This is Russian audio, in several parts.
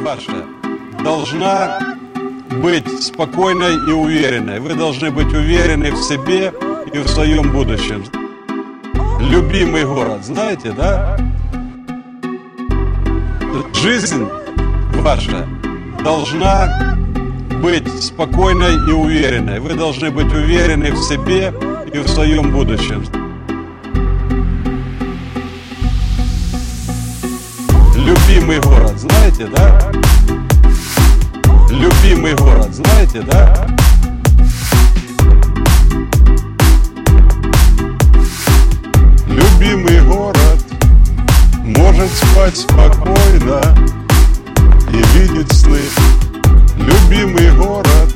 ваша должна быть спокойной и уверенной. Вы должны быть уверены в себе и в своем будущем. Любимый город, знаете, да? Жизнь ваша должна быть спокойной и уверенной. Вы должны быть уверены в себе и в своем будущем. Любимый город, знаете, да? Любимый город, знаете, да? Любимый город может спать спокойно и видеть сны. Любимый город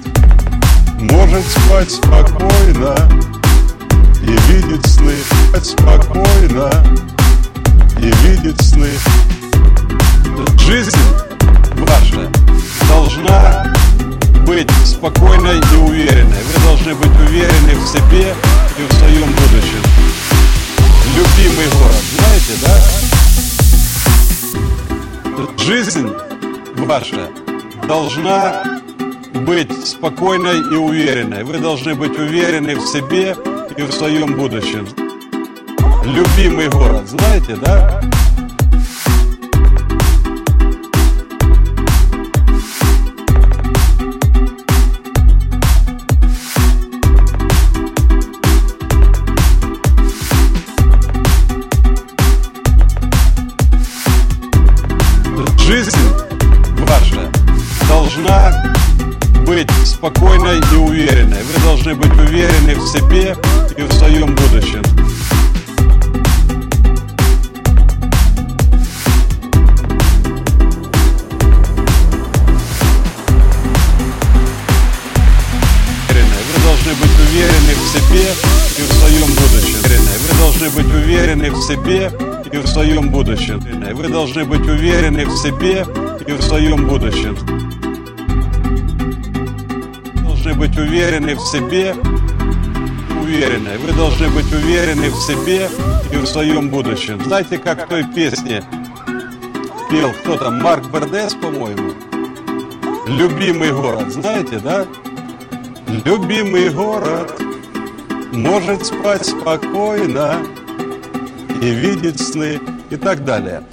может спать спокойно и видеть сны. Спать спокойно и видеть сны. Жизнь ваша должна быть спокойной и уверенной. Вы должны быть уверены в себе и в своем будущем. Любимый город, знаете, да? Жизнь ваша должна быть спокойной и уверенной. Вы должны быть уверены в себе и в своем будущем. Любимый город, знаете, да? Быть спокойной и уверенной. Вы должны быть уверены в себе и в своем будущем. Вы должны быть уверены в себе и в своем будущем. Вы должны быть уверены в себе и в своем будущем. Вы должны быть уверены в себе и в своем будущем. Должны быть уверены в себе, уверены. Вы должны быть уверены в себе и в своем будущем. Знаете, как в той песне пел кто там, Марк Бердес, по-моему? Любимый город, знаете, да? Любимый город может спать спокойно и видеть сны и так далее.